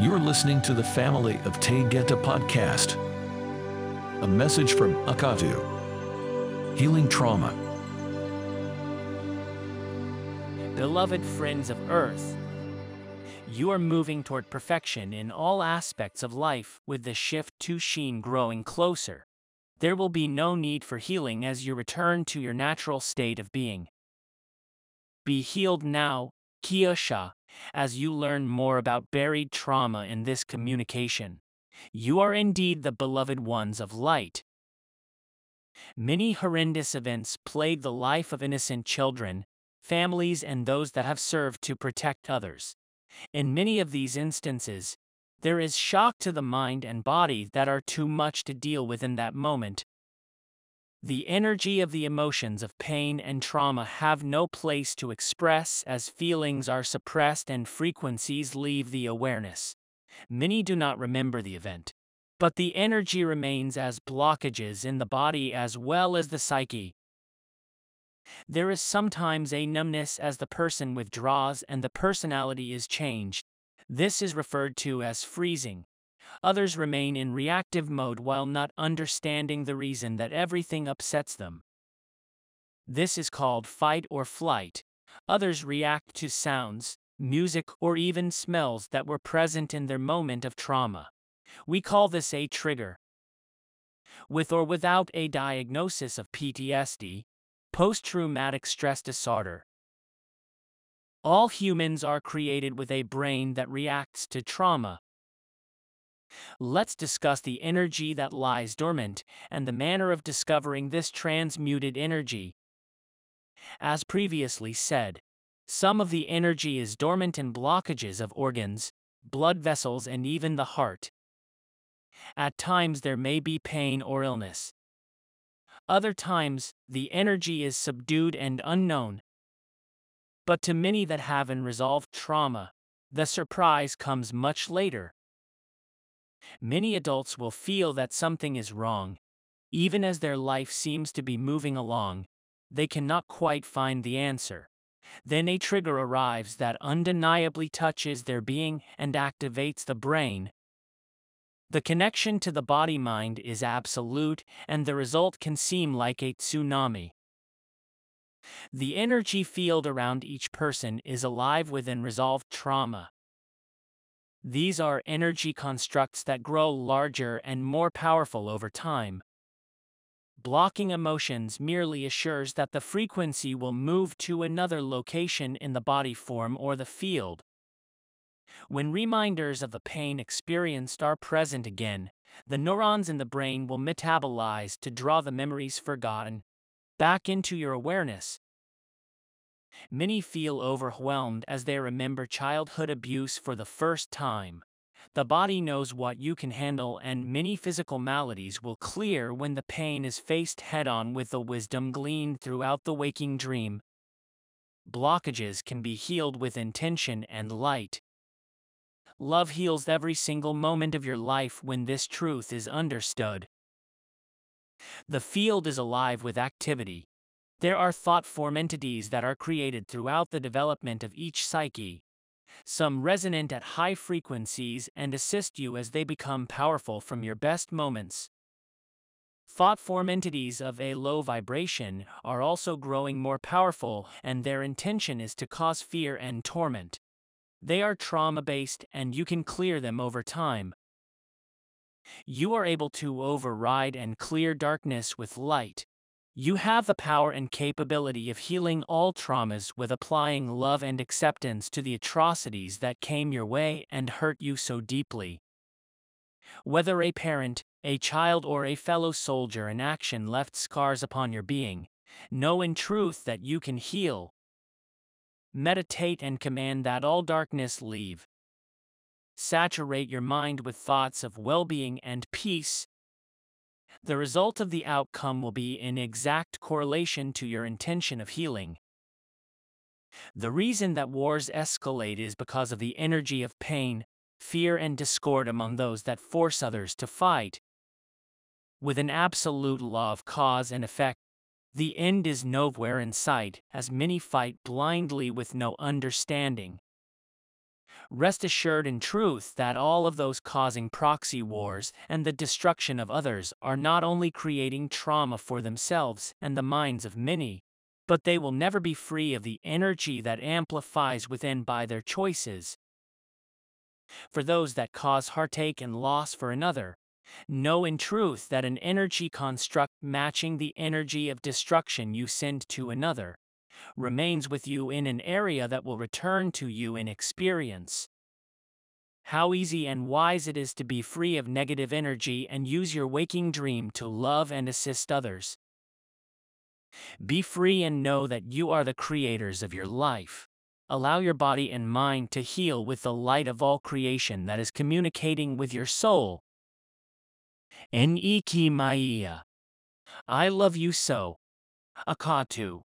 You're listening to the Family of Taygeta podcast. A message from Akatu. Healing trauma. Beloved friends of Earth, you are moving toward perfection in all aspects of life with the shift to Sheen growing closer. There will be no need for healing as you return to your natural state of being. Be healed now, Kyosha, as you learn more about buried trauma in this communication. You are indeed the beloved ones of light. Many horrendous events plague the life of innocent children, families, and those that have served to protect others. In many of these instances, there is shock to the mind and body that are too much to deal with in that moment. The energy of the emotions of pain and trauma have no place to express as feelings are suppressed and frequencies leave the awareness. Many do not remember the event, but the energy remains as blockages in the body as well as the psyche. There is sometimes a numbness as the person withdraws and the personality is changed. This is referred to as freezing. Others remain in reactive mode while not understanding the reason that everything upsets them. This is called fight or flight. Others react to sounds, music, or even smells that were present in their moment of trauma. We call this a trigger. With or without a diagnosis of PTSD, post traumatic stress disorder, all humans are created with a brain that reacts to trauma. Let's discuss the energy that lies dormant and the manner of discovering this transmuted energy. As previously said, some of the energy is dormant in blockages of organs, blood vessels, and even the heart. At times, there may be pain or illness. Other times, the energy is subdued and unknown, but to many that have unresolved trauma, the surprise comes much later. Many adults will feel that something is wrong. Even as their life seems to be moving along, they cannot quite find the answer. Then a trigger arrives that undeniably touches their being and activates the brain. The connection to the body mind is absolute, and the result can seem like a tsunami. The energy field around each person is alive with unresolved trauma. These are energy constructs that grow larger and more powerful over time. Blocking emotions merely assures that the frequency will move to another location in the body form or the field. When reminders of the pain experienced are present again, the neurons in the brain will metabolize to draw the memories forgotten back into your awareness. Many feel overwhelmed as they remember childhood abuse for the first time. The body knows what you can handle, and many physical maladies will clear when the pain is faced head on with the wisdom gleaned throughout the waking dream. Blockages can be healed with intention and light. Love heals every single moment of your life when this truth is understood. The field is alive with activity. There are thought form entities that are created throughout the development of each psyche. Some resonate at high frequencies and assist you as they become powerful from your best moments. Thought form entities of a low vibration are also growing more powerful, and their intention is to cause fear and torment. They are trauma based, and you can clear them over time. You are able to override and clear darkness with light. You have the power and capability of healing all traumas with applying love and acceptance to the atrocities that came your way and hurt you so deeply. Whether a parent, a child, or a fellow soldier in action left scars upon your being, know in truth that you can heal. Meditate and command that all darkness leave. Saturate your mind with thoughts of well being and peace. The result of the outcome will be in exact correlation to your intention of healing. The reason that wars escalate is because of the energy of pain, fear, and discord among those that force others to fight. With an absolute law of cause and effect, the end is nowhere in sight, as many fight blindly with no understanding. Rest assured in truth that all of those causing proxy wars and the destruction of others are not only creating trauma for themselves and the minds of many, but they will never be free of the energy that amplifies within by their choices. For those that cause heartache and loss for another, know in truth that an energy construct matching the energy of destruction you send to another remains with you in an area that will return to you in experience. How easy and wise it is to be free of negative energy and use your waking dream to love and assist others. Be free and know that you are the creators of your life. Allow your body and mind to heal with the light of all creation that is communicating with your soul. Eniki Maya. I love you so. Akatu.